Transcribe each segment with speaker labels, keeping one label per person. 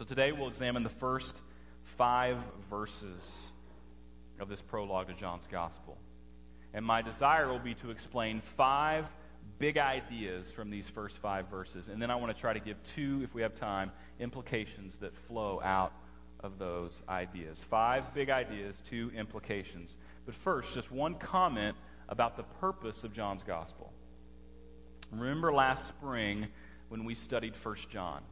Speaker 1: So today we'll examine the first five verses of this prologue to John's Gospel. And my desire will be to explain five big ideas from these first five verses. And then I want to try to give two, if we have time, implications that flow out of those ideas. Five big ideas, two implications. But first, just one comment about the purpose of John's Gospel. Remember last spring when we studied 1 John.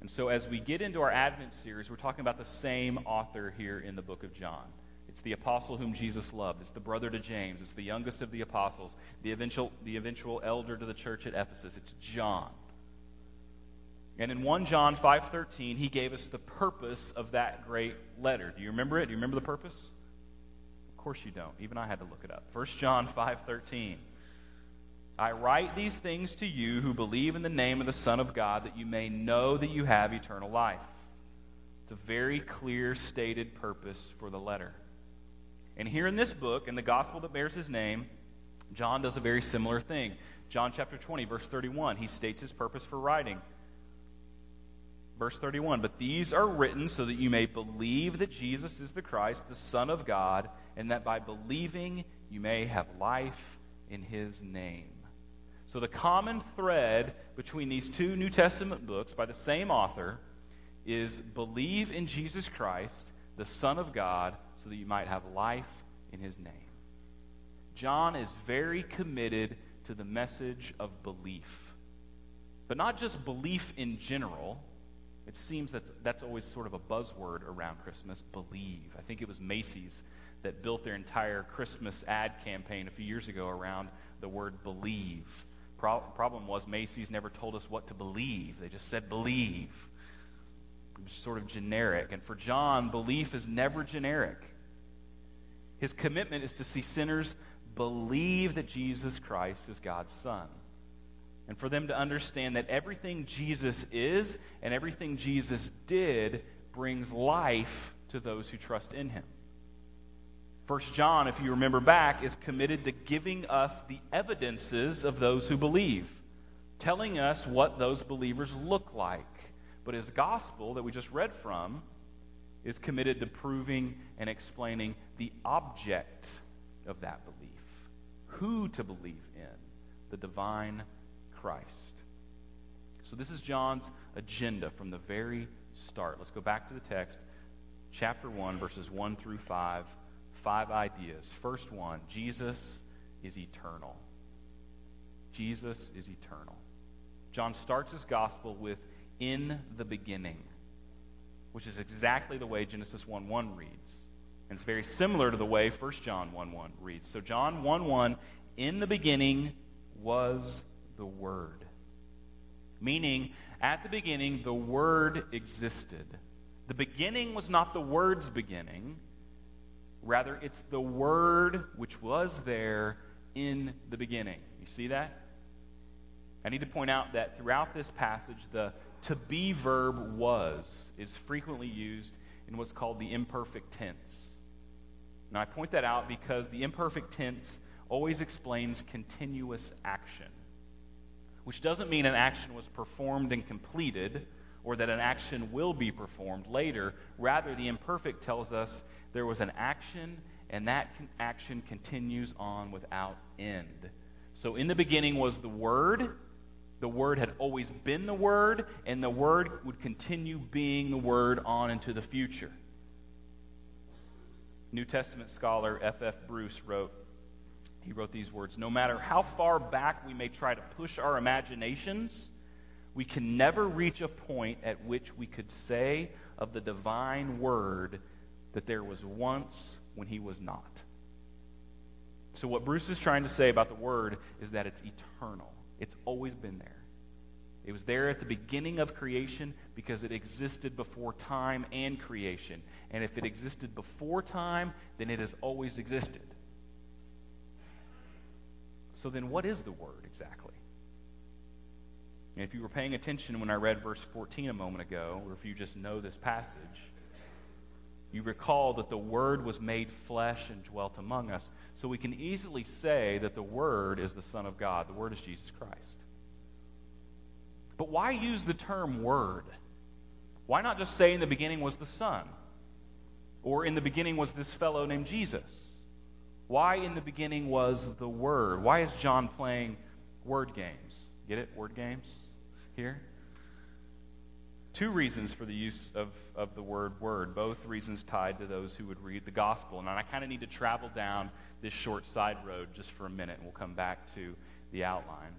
Speaker 1: And so, as we get into our Advent series, we're talking about the same author here in the book of John. It's the apostle whom Jesus loved. It's the brother to James. It's the youngest of the apostles, the eventual, the eventual elder to the church at Ephesus. It's John. And in 1 John 5:13, he gave us the purpose of that great letter. Do you remember it? Do you remember the purpose? Of course you don't. Even I had to look it up. 1 John 5:13. I write these things to you who believe in the name of the Son of God that you may know that you have eternal life. It's a very clear stated purpose for the letter. And here in this book, in the gospel that bears his name, John does a very similar thing. John chapter 20, verse 31, he states his purpose for writing. Verse 31 But these are written so that you may believe that Jesus is the Christ, the Son of God, and that by believing you may have life in his name. So, the common thread between these two New Testament books by the same author is believe in Jesus Christ, the Son of God, so that you might have life in his name. John is very committed to the message of belief. But not just belief in general. It seems that that's always sort of a buzzword around Christmas believe. I think it was Macy's that built their entire Christmas ad campaign a few years ago around the word believe. Pro- problem was Macy's never told us what to believe. They just said believe. It was sort of generic. And for John, belief is never generic. His commitment is to see sinners believe that Jesus Christ is God's Son. And for them to understand that everything Jesus is and everything Jesus did brings life to those who trust in him. First John, if you remember back, is committed to giving us the evidences of those who believe, telling us what those believers look like. But his gospel that we just read from is committed to proving and explaining the object of that belief, who to believe in, the divine Christ. So this is John's agenda from the very start. Let's go back to the text, chapter 1, verses 1 through 5 five ideas. First one Jesus is eternal. Jesus is eternal. John starts his gospel with in the beginning, which is exactly the way Genesis 1 1 reads. And it's very similar to the way 1 John 1 1 reads. So, John 1 1, in the beginning was the Word. Meaning, at the beginning, the Word existed. The beginning was not the Word's beginning, Rather, it's the Word which was there in the beginning. You see that? I need to point out that throughout this passage, the to be verb was is frequently used in what's called the imperfect tense. Now, I point that out because the imperfect tense always explains continuous action, which doesn't mean an action was performed and completed or that an action will be performed later. Rather, the imperfect tells us there was an action, and that action continues on without end. So in the beginning was the Word. The Word had always been the Word, and the Word would continue being the Word on into the future. New Testament scholar F. F. Bruce wrote, he wrote these words No matter how far back we may try to push our imaginations, we can never reach a point at which we could say of the divine word that there was once when he was not. So, what Bruce is trying to say about the Word is that it's eternal, it's always been there. It was there at the beginning of creation because it existed before time and creation. And if it existed before time, then it has always existed. So, then what is the Word exactly? And if you were paying attention when I read verse 14 a moment ago, or if you just know this passage, you recall that the Word was made flesh and dwelt among us. So we can easily say that the Word is the Son of God. The Word is Jesus Christ. But why use the term Word? Why not just say in the beginning was the Son? Or in the beginning was this fellow named Jesus? Why in the beginning was the Word? Why is John playing word games? Get it? Word games? Here? Two reasons for the use of, of the word word, both reasons tied to those who would read the gospel. And I kind of need to travel down this short side road just for a minute, and we'll come back to the outline.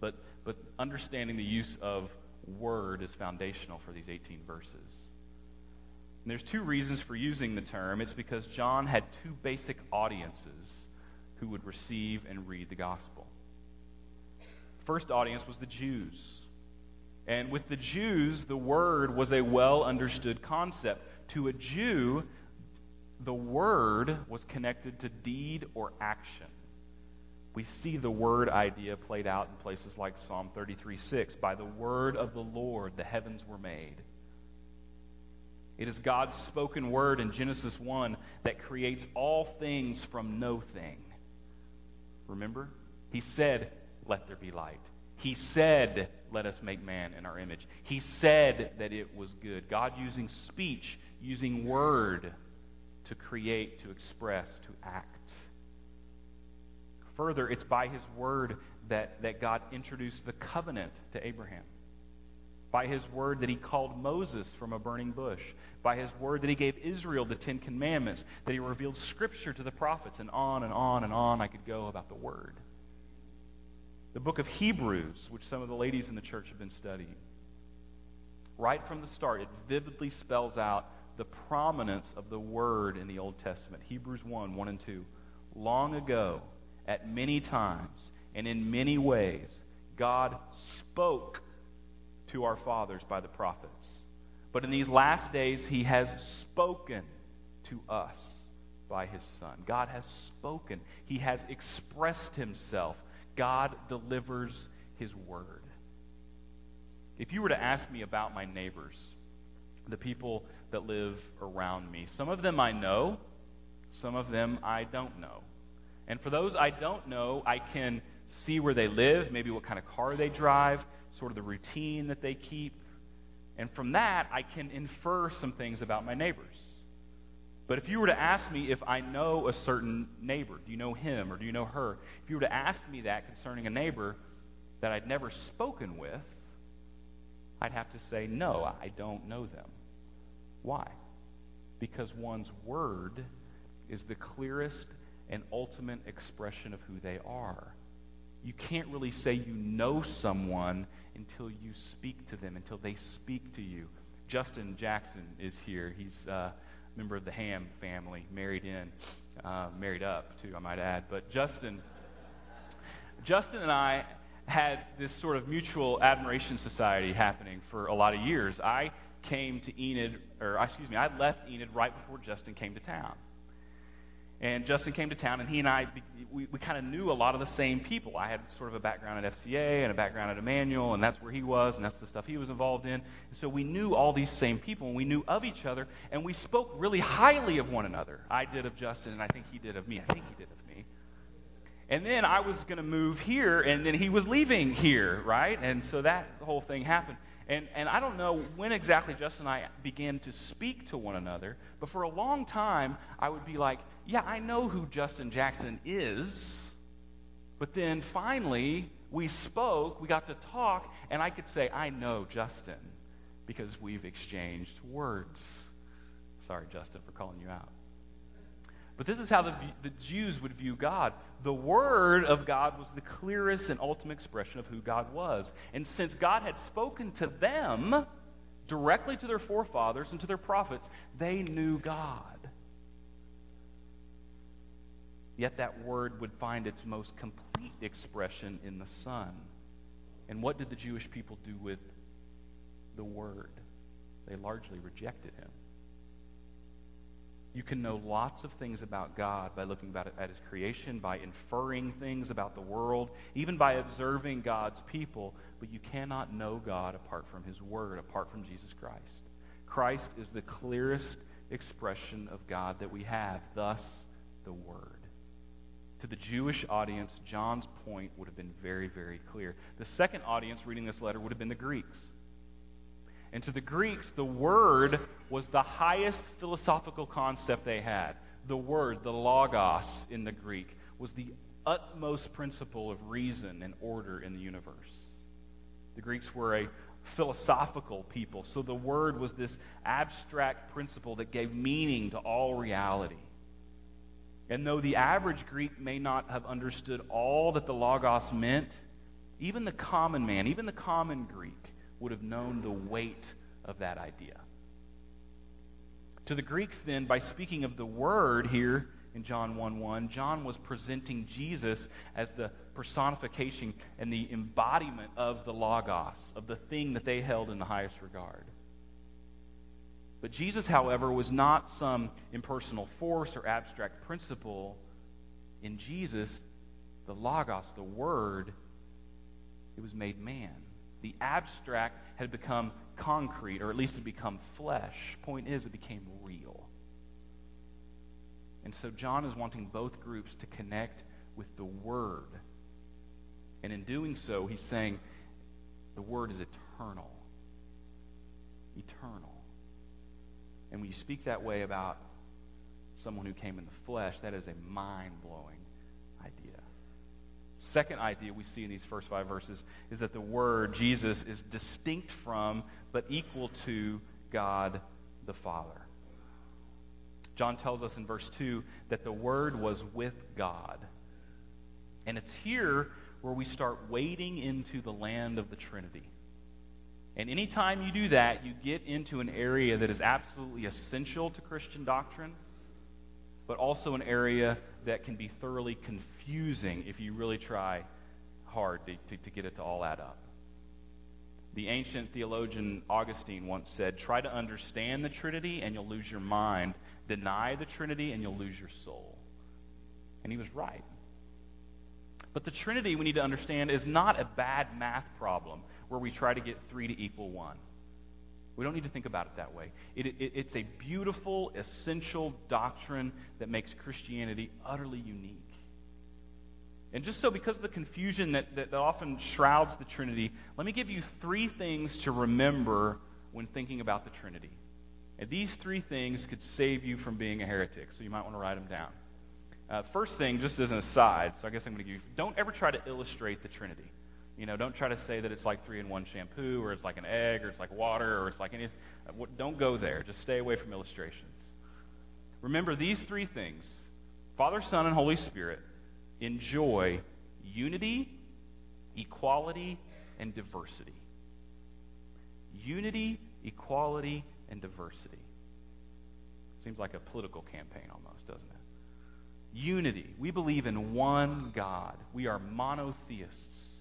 Speaker 1: But, but understanding the use of word is foundational for these 18 verses. And there's two reasons for using the term. It's because John had two basic audiences who would receive and read the gospel. First audience was the Jews. And with the Jews, the word was a well understood concept. To a Jew, the word was connected to deed or action. We see the word idea played out in places like Psalm 33 6. By the word of the Lord, the heavens were made. It is God's spoken word in Genesis 1 that creates all things from no thing. Remember? He said, Let there be light. He said, Let us make man in our image. He said that it was good. God using speech, using word to create, to express, to act. Further, it's by his word that, that God introduced the covenant to Abraham. By his word that he called Moses from a burning bush. By his word that he gave Israel the Ten Commandments. That he revealed scripture to the prophets. And on and on and on I could go about the word. The book of Hebrews, which some of the ladies in the church have been studying, right from the start, it vividly spells out the prominence of the word in the Old Testament. Hebrews 1 1 and 2. Long ago, at many times and in many ways, God spoke to our fathers by the prophets. But in these last days, He has spoken to us by His Son. God has spoken, He has expressed Himself. God delivers His word. If you were to ask me about my neighbors, the people that live around me, some of them I know, some of them I don't know. And for those I don't know, I can see where they live, maybe what kind of car they drive, sort of the routine that they keep. And from that, I can infer some things about my neighbors. But if you were to ask me if I know a certain neighbor, do you know him or do you know her? If you were to ask me that concerning a neighbor that I'd never spoken with, I'd have to say, no, I don't know them. Why? Because one's word is the clearest and ultimate expression of who they are. You can't really say you know someone until you speak to them, until they speak to you. Justin Jackson is here. He's uh, member of the Ham family, married in, uh, married up too, I might add. But Justin, Justin and I had this sort of mutual admiration society happening for a lot of years. I came to Enid, or excuse me, I left Enid right before Justin came to town. And Justin came to town, and he and I, we, we kind of knew a lot of the same people. I had sort of a background at FCA and a background at Emmanuel, and that's where he was, and that's the stuff he was involved in. And so we knew all these same people, and we knew of each other, and we spoke really highly of one another. I did of Justin, and I think he did of me. I think he did of me. And then I was going to move here, and then he was leaving here, right? And so that whole thing happened. And, and I don't know when exactly Justin and I began to speak to one another, but for a long time, I would be like, yeah, I know who Justin Jackson is. But then finally, we spoke, we got to talk, and I could say, I know Justin because we've exchanged words. Sorry, Justin, for calling you out. But this is how the, the Jews would view God. The Word of God was the clearest and ultimate expression of who God was. And since God had spoken to them directly to their forefathers and to their prophets, they knew God. Yet that word would find its most complete expression in the Son. And what did the Jewish people do with the word? They largely rejected him. You can know lots of things about God by looking at his creation, by inferring things about the world, even by observing God's people, but you cannot know God apart from his word, apart from Jesus Christ. Christ is the clearest expression of God that we have, thus the word. To the Jewish audience, John's point would have been very, very clear. The second audience reading this letter would have been the Greeks. And to the Greeks, the word was the highest philosophical concept they had. The word, the logos in the Greek, was the utmost principle of reason and order in the universe. The Greeks were a philosophical people, so the word was this abstract principle that gave meaning to all reality. And though the average Greek may not have understood all that the Logos meant, even the common man, even the common Greek, would have known the weight of that idea. To the Greeks, then, by speaking of the Word here in John 1 1, John was presenting Jesus as the personification and the embodiment of the Logos, of the thing that they held in the highest regard. But Jesus, however, was not some impersonal force or abstract principle. In Jesus, the Logos, the Word, it was made man. The abstract had become concrete, or at least had become flesh. Point is, it became real. And so John is wanting both groups to connect with the Word. And in doing so, he's saying the Word is eternal. Eternal. And when you speak that way about someone who came in the flesh, that is a mind blowing idea. Second idea we see in these first five verses is that the Word, Jesus, is distinct from but equal to God the Father. John tells us in verse 2 that the Word was with God. And it's here where we start wading into the land of the Trinity. And anytime you do that, you get into an area that is absolutely essential to Christian doctrine, but also an area that can be thoroughly confusing if you really try hard to, to, to get it to all add up. The ancient theologian Augustine once said, Try to understand the Trinity and you'll lose your mind. Deny the Trinity and you'll lose your soul. And he was right. But the Trinity, we need to understand, is not a bad math problem where we try to get three to equal one. We don't need to think about it that way. It, it, it's a beautiful, essential doctrine that makes Christianity utterly unique. And just so, because of the confusion that, that often shrouds the Trinity, let me give you three things to remember when thinking about the Trinity. And these three things could save you from being a heretic, so you might want to write them down. Uh, first thing, just as an aside, so I guess I'm going to give you, don't ever try to illustrate the Trinity. You know, don't try to say that it's like three in one shampoo, or it's like an egg, or it's like water, or it's like anything. Don't go there. Just stay away from illustrations. Remember these three things Father, Son, and Holy Spirit enjoy unity, equality, and diversity. Unity, equality, and diversity. Seems like a political campaign almost, doesn't it? Unity. We believe in one God. We are monotheists.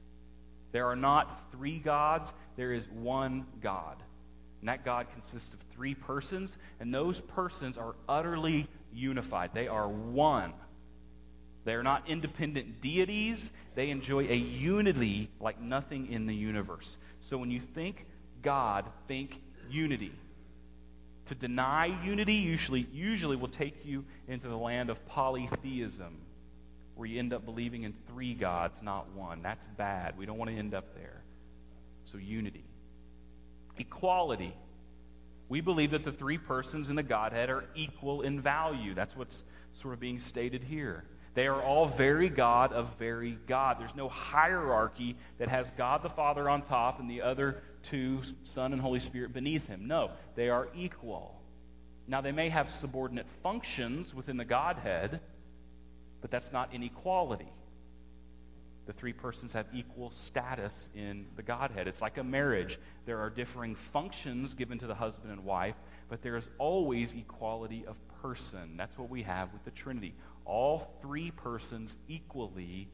Speaker 1: There are not three gods, there is one God. And that God consists of three persons, and those persons are utterly unified. They are one. They are not independent deities. They enjoy a unity like nothing in the universe. So when you think God, think unity. To deny unity usually, usually will take you into the land of polytheism, where you end up believing in three gods, not one. That's bad. We don't want to end up there. So, unity. Equality. We believe that the three persons in the Godhead are equal in value. That's what's sort of being stated here. They are all very God of very God. There's no hierarchy that has God the Father on top and the other two, Son and Holy Spirit, beneath him. No, they are equal. Now, they may have subordinate functions within the Godhead, but that's not inequality. The three persons have equal status in the Godhead. It's like a marriage. There are differing functions given to the husband and wife, but there is always equality of person. That's what we have with the Trinity all three persons equally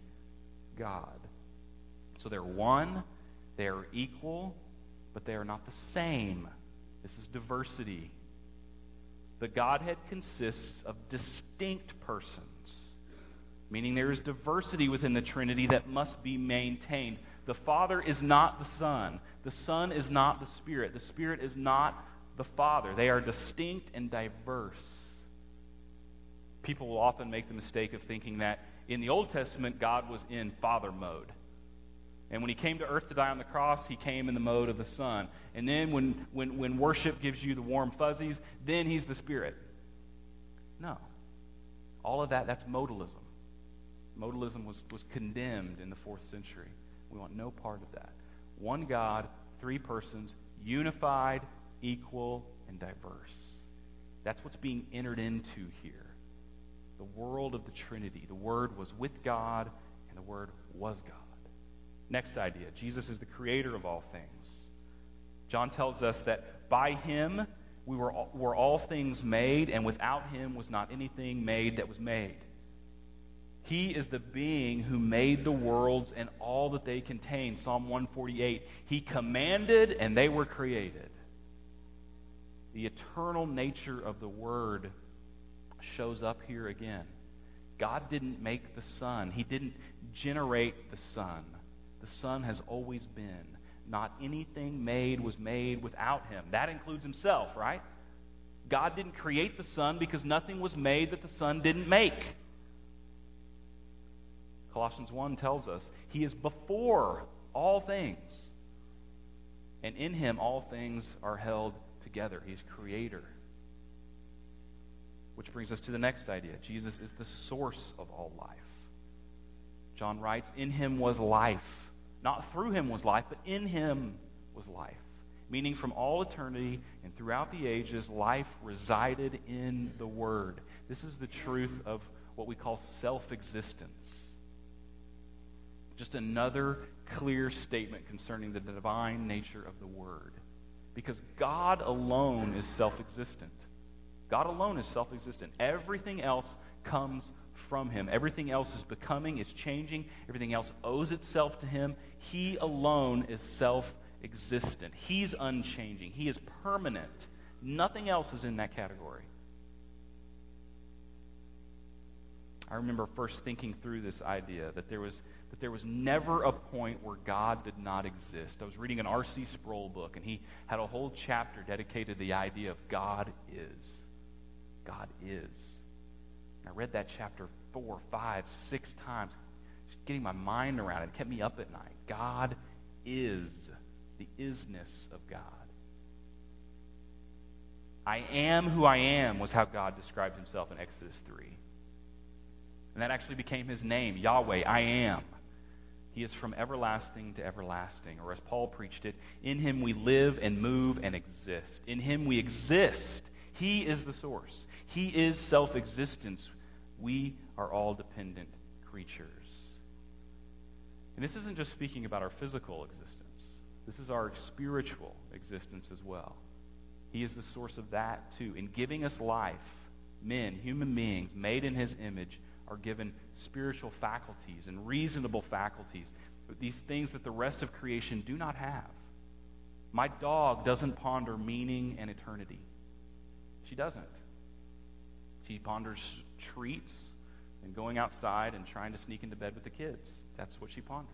Speaker 1: God. So they're one, they are equal, but they are not the same. This is diversity. The Godhead consists of distinct persons, meaning there is diversity within the Trinity that must be maintained. The Father is not the Son, the Son is not the Spirit, the Spirit is not the Father. They are distinct and diverse people will often make the mistake of thinking that in the Old Testament, God was in father mode. And when he came to earth to die on the cross, he came in the mode of the Son. And then when, when, when worship gives you the warm fuzzies, then he's the Spirit. No. All of that, that's modalism. Modalism was, was condemned in the fourth century. We want no part of that. One God, three persons, unified, equal, and diverse. That's what's being entered into here. The world of the Trinity. The Word was with God, and the Word was God. Next idea Jesus is the creator of all things. John tells us that by him we were all, were all things made, and without him was not anything made that was made. He is the being who made the worlds and all that they contain. Psalm 148. He commanded, and they were created. The eternal nature of the Word shows up here again. God didn't make the Son, He didn't generate the Son. The Son has always been. Not anything made was made without Him. That includes Himself, right? God didn't create the Son because nothing was made that the Son didn't make. Colossians 1 tells us He is before all things. And in Him, all things are held together. He's creator. Which brings us to the next idea Jesus is the source of all life. John writes, In Him was life not through him was life, but in him was life. Meaning, from all eternity and throughout the ages, life resided in the Word. This is the truth of what we call self existence. Just another clear statement concerning the divine nature of the Word. Because God alone is self existent. God alone is self existent. Everything else comes from Him. Everything else is becoming, is changing. Everything else owes itself to Him. He alone is self existent. He's unchanging. He is permanent. Nothing else is in that category. I remember first thinking through this idea that there was that there was never a point where God did not exist. I was reading an R.C. Sproul book, and he had a whole chapter dedicated to the idea of God is. God is. I read that chapter four, five, six times, just getting my mind around it. It kept me up at night. God is the isness of God. I am who I am was how God described himself in Exodus 3. And that actually became his name, Yahweh, I am. He is from everlasting to everlasting. Or as Paul preached it, in him we live and move and exist. In him we exist. He is the source. He is self existence. We are all dependent creatures. And this isn't just speaking about our physical existence, this is our spiritual existence as well. He is the source of that too. In giving us life, men, human beings made in his image, are given spiritual faculties and reasonable faculties, these things that the rest of creation do not have. My dog doesn't ponder meaning and eternity. She doesn't. She ponders treats and going outside and trying to sneak into bed with the kids. That's what she ponders.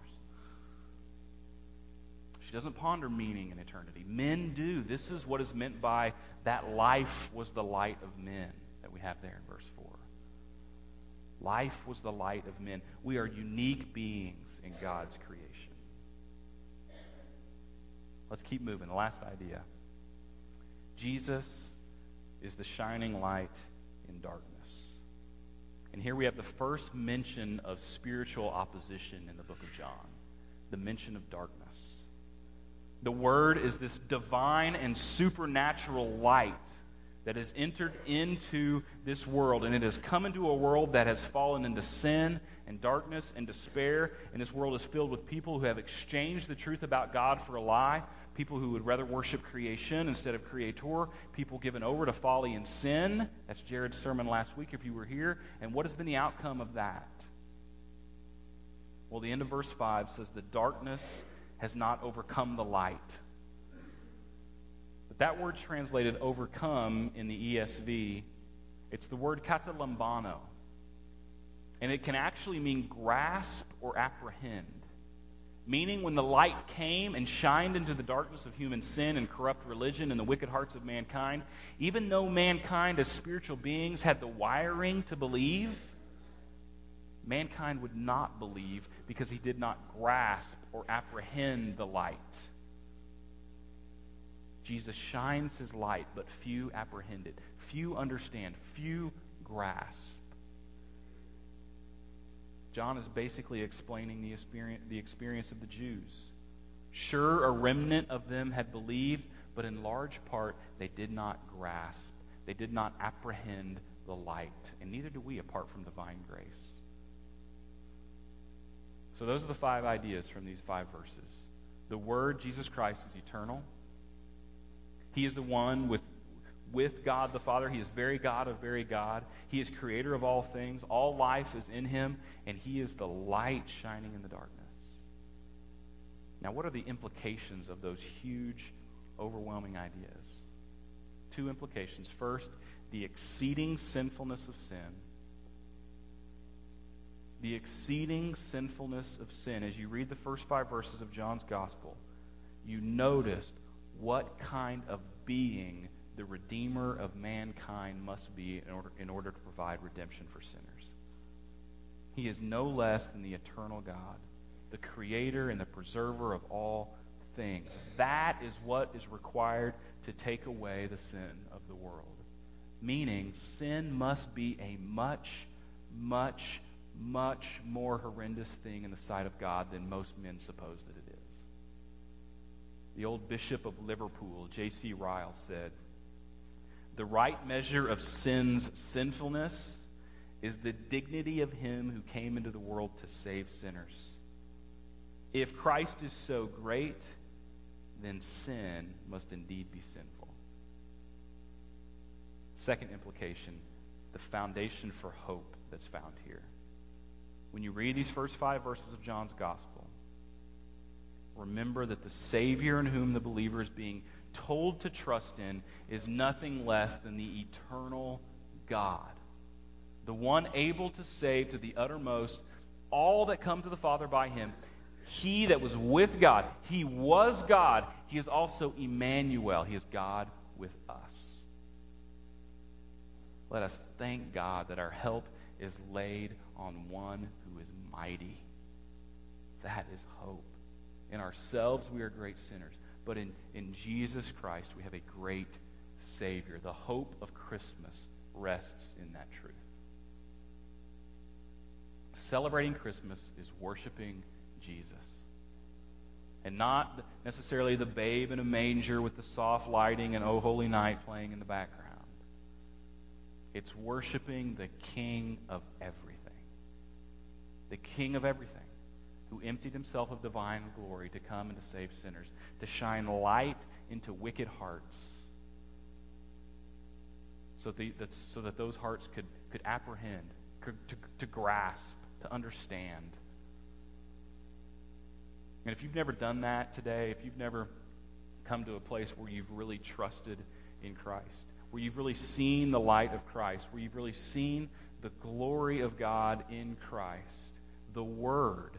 Speaker 1: She doesn't ponder meaning and eternity. Men do. This is what is meant by that life was the light of men that we have there in verse 4. Life was the light of men. We are unique beings in God's creation. Let's keep moving. The last idea Jesus is the shining light in darkness. And here we have the first mention of spiritual opposition in the book of John the mention of darkness. The Word is this divine and supernatural light that has entered into this world, and it has come into a world that has fallen into sin and darkness and despair. And this world is filled with people who have exchanged the truth about God for a lie, people who would rather worship creation instead of creator, people given over to folly and sin. That's Jared's sermon last week if you were here. And what has been the outcome of that? Well, the end of verse 5 says, The darkness has not overcome the light. But that word translated overcome in the ESV, it's the word katalambano. And it can actually mean grasp or apprehend. Meaning, when the light came and shined into the darkness of human sin and corrupt religion and the wicked hearts of mankind, even though mankind as spiritual beings had the wiring to believe, mankind would not believe because he did not grasp or apprehend the light. Jesus shines his light, but few apprehend it. Few understand. Few grasp. John is basically explaining the experience, the experience of the Jews. Sure, a remnant of them had believed, but in large part, they did not grasp. They did not apprehend the light, and neither do we apart from divine grace. So, those are the five ideas from these five verses. The Word, Jesus Christ, is eternal. He is the one with, with God the Father. He is very God of very God. He is creator of all things. All life is in him, and he is the light shining in the darkness. Now, what are the implications of those huge, overwhelming ideas? Two implications. First, the exceeding sinfulness of sin. The exceeding sinfulness of sin. As you read the first five verses of John's Gospel, you noticed what kind of being the Redeemer of mankind must be in order, in order to provide redemption for sinners. He is no less than the eternal God, the creator and the preserver of all things. That is what is required to take away the sin of the world. Meaning, sin must be a much, much, much more horrendous thing in the sight of God than most men suppose that it is. The old Bishop of Liverpool, J.C. Ryle, said, The right measure of sin's sinfulness is the dignity of him who came into the world to save sinners. If Christ is so great, then sin must indeed be sinful. Second implication the foundation for hope that's found here. When you read these first five verses of John's Gospel, remember that the Savior in whom the believer is being told to trust in is nothing less than the eternal God, the one able to save to the uttermost all that come to the Father by him. He that was with God, he was God. He is also Emmanuel. He is God with us. Let us thank God that our help is laid on one who is mighty. That is hope. In ourselves, we are great sinners. But in, in Jesus Christ, we have a great Savior. The hope of Christmas rests in that truth. Celebrating Christmas is worshiping Jesus. And not necessarily the babe in a manger with the soft lighting and Oh Holy Night playing in the background. It's worshiping the King of everything. The King of everything who emptied himself of divine glory to come and to save sinners, to shine light into wicked hearts, so, the, that, so that those hearts could, could apprehend, could, to, to grasp, to understand. And if you've never done that today, if you've never come to a place where you've really trusted in Christ, where you've really seen the light of Christ, where you've really seen the glory of God in Christ, the Word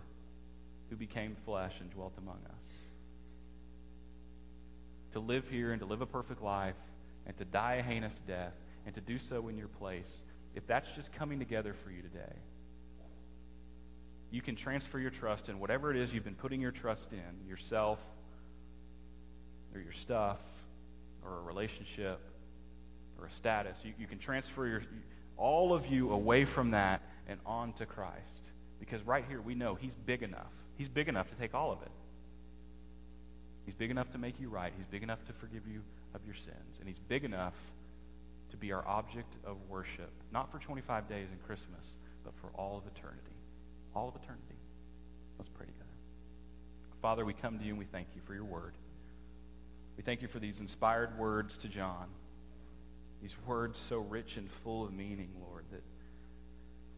Speaker 1: who became flesh and dwelt among us. To live here and to live a perfect life and to die a heinous death and to do so in your place, if that's just coming together for you today, you can transfer your trust in whatever it is you've been putting your trust in yourself, or your stuff, or a relationship, or a status. You, you can transfer your, all of you away from that and on to Christ. Because right here we know He's big enough. He's big enough to take all of it. He's big enough to make you right. He's big enough to forgive you of your sins. And He's big enough to be our object of worship, not for 25 days in Christmas, but for all of eternity. All of eternity. Let's pray together. Father, we come to you and we thank you for your word. We thank you for these inspired words to John. These words so rich and full of meaning, Lord, that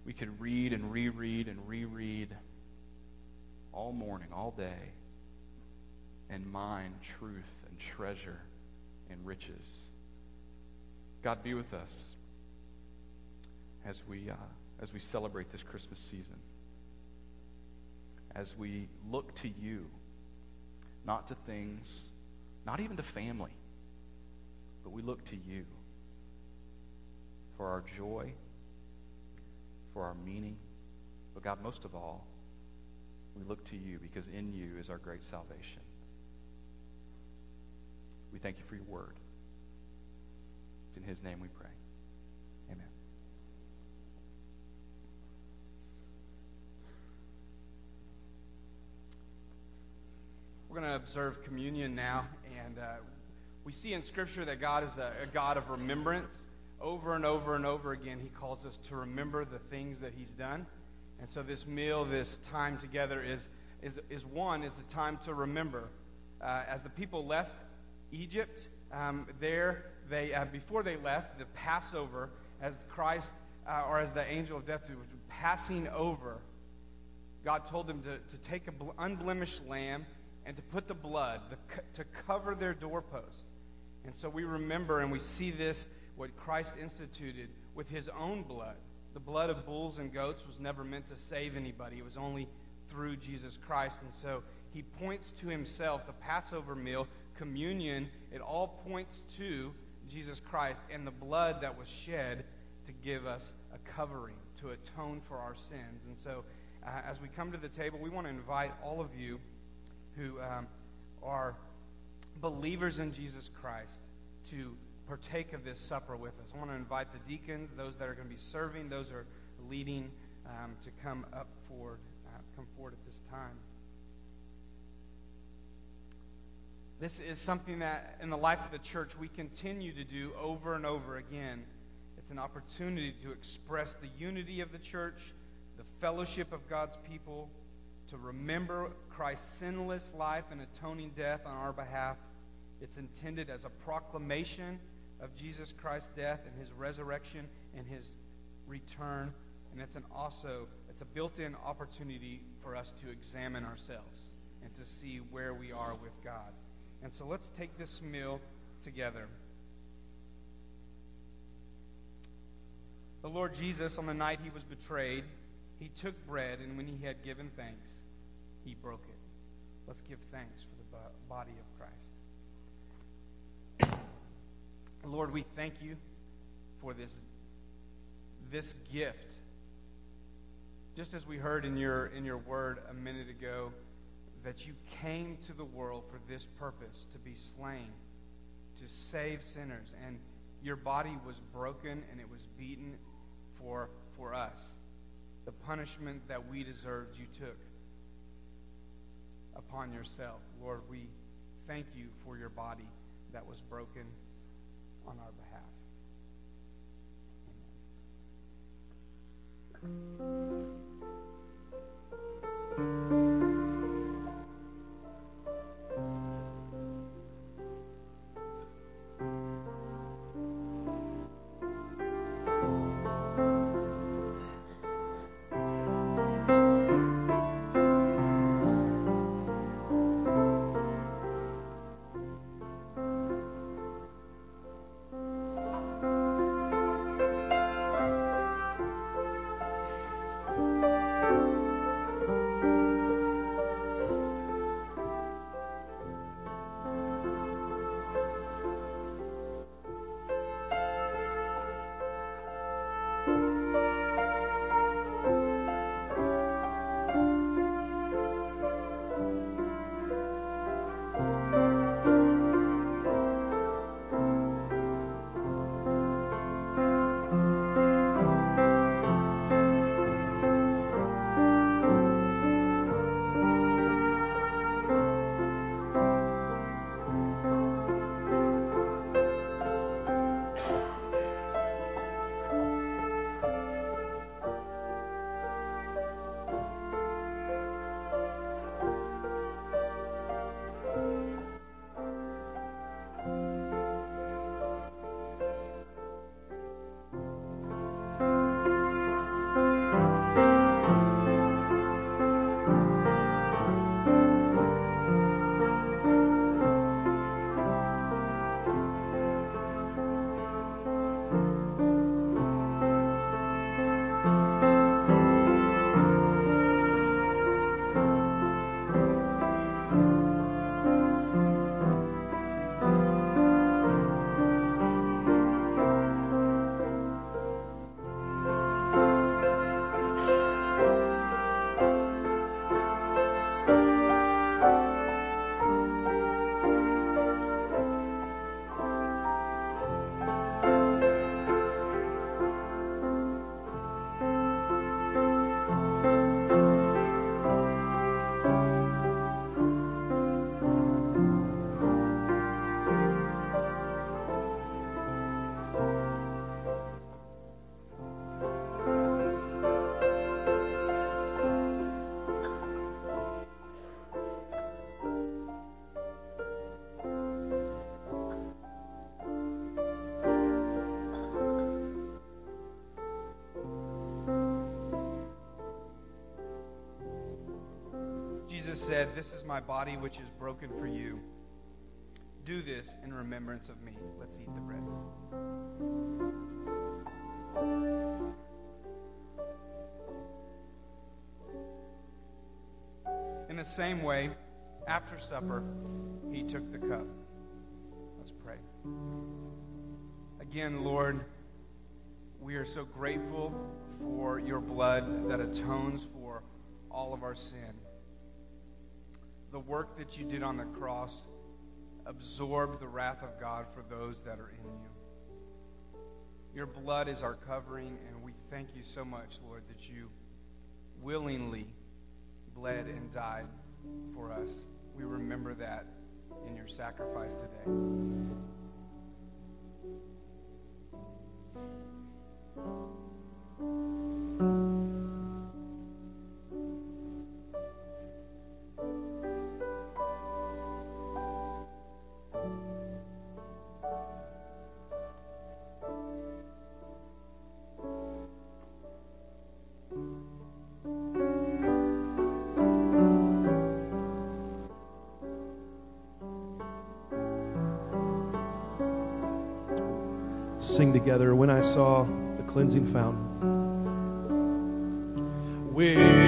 Speaker 1: we could read and reread and reread all morning, all day, and mine truth and treasure and riches. God, be with us as we, uh, as we celebrate this Christmas season, as we look to you, not to things, not even to family, but we look to you for our joy, for our meaning, But God, most of all, we look to you because in you is our great salvation. We thank you for your word. It's in his name we pray. Amen.
Speaker 2: We're going to observe communion now, and uh, we see in Scripture that God is a, a God of remembrance. Over and over and over again, He calls us to remember the things that He's done. And so, this meal, this time together, is, is, is one, it's a time to remember. Uh, as the people left Egypt, um, there, they, uh, before they left, the Passover, as Christ, uh, or as the angel of death was passing over, God told them to, to take an unblemished lamb and to put the blood the, to cover their doorposts. And so we remember and we see this, what Christ instituted with his own blood. The blood of bulls and goats was never meant to save anybody, it was only through Jesus Christ. And so he points to himself, the Passover meal, communion, it all points to Jesus Christ and the blood that was shed to give us a covering, to atone for our sins. And so uh, as we come to the table, we want to invite all of you who um, are believers in Jesus Christ to partake of this supper with us. I want to invite the deacons, those that are going to be serving, those are leading, um, to come up forward, uh, come forward at this time. This is something that in the life of the church we continue to do over and over again. It's an opportunity to express the unity of the church, the fellowship of God's people, to remember Christ's sinless life and atoning death on our behalf. It's intended as a proclamation of Jesus Christ's death and his resurrection and his return. And it's an also it's a built-in opportunity for us to examine ourselves and to see where we are with God. And so let's take this meal together. The Lord Jesus, on the night he was betrayed, he took bread, and when he had given thanks, he broke it. Let's give thanks for the body of Christ. Lord, we thank you for this, this gift. Just as we heard in your, in your word a minute ago, that you came to the world for this purpose to be slain, to save sinners. And your body was broken and it was beaten for, for us. The punishment that we deserved, you took upon yourself. Lord, we thank you for your body that was broken on our behalf. Said, This is my body which is broken for you. Do this in remembrance of me. Let's eat the bread. In the same way, after supper, he took the cup. Let's pray. Again, Lord, we are so grateful for your blood that atones for all of our sin. The work that you did on the cross absorbed the wrath of God for those that are in you. Your blood is our covering, and we thank you so much, Lord, that you willingly bled and died for us. We remember that in your sacrifice today.
Speaker 3: Sing together when I saw the cleansing fountain. When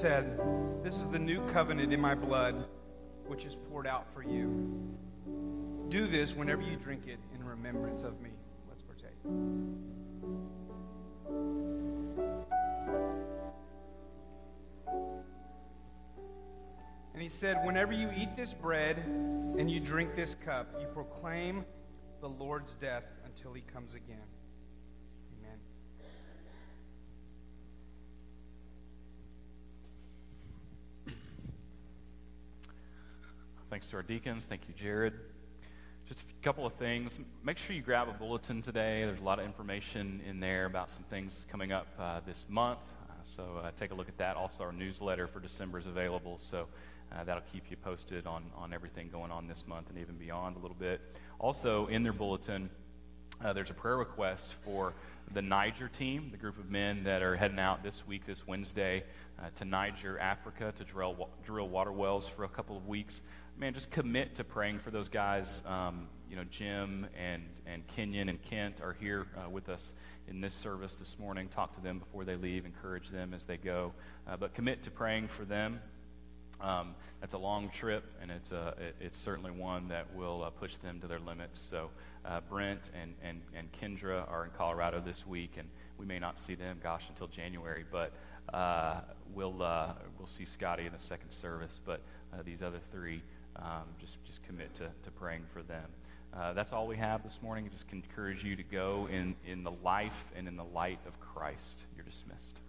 Speaker 2: said, This is the new covenant in my blood, which is poured out for you. Do this whenever you drink it in remembrance of me. Let's partake. And he said, Whenever you eat this bread and you drink this cup, you proclaim the Lord's death until he comes again. Amen.
Speaker 1: Thanks to our deacons. Thank you, Jared. Just a couple of things. Make sure you grab a bulletin today. There's a lot of information in there about some things coming up uh, this month. Uh, so uh, take a look at that. Also, our newsletter for December is available. So uh, that'll keep you posted on, on everything going on this month and even beyond a little bit. Also, in their bulletin, uh, there's a prayer request for the Niger team, the group of men that are heading out this week, this Wednesday, uh, to Niger, Africa, to drill, drill water wells for a couple of weeks. Man, just commit to praying for those guys. Um, you know, Jim and, and Kenyon and Kent are here uh, with us in this service this morning. Talk to them before they leave, encourage them as they go. Uh, but commit to praying for them. Um, that's a long trip, and it's, a, it's certainly one that will uh, push them to their limits. So uh, Brent and, and, and Kendra are in Colorado this week, and we may not see them, gosh, until January. But uh, we'll, uh, we'll see Scotty in the second service. But uh, these other three, um, just, just commit to, to praying for them. Uh, that's all we have this morning. I just encourage you to go in, in the life and in the light of Christ. You're dismissed.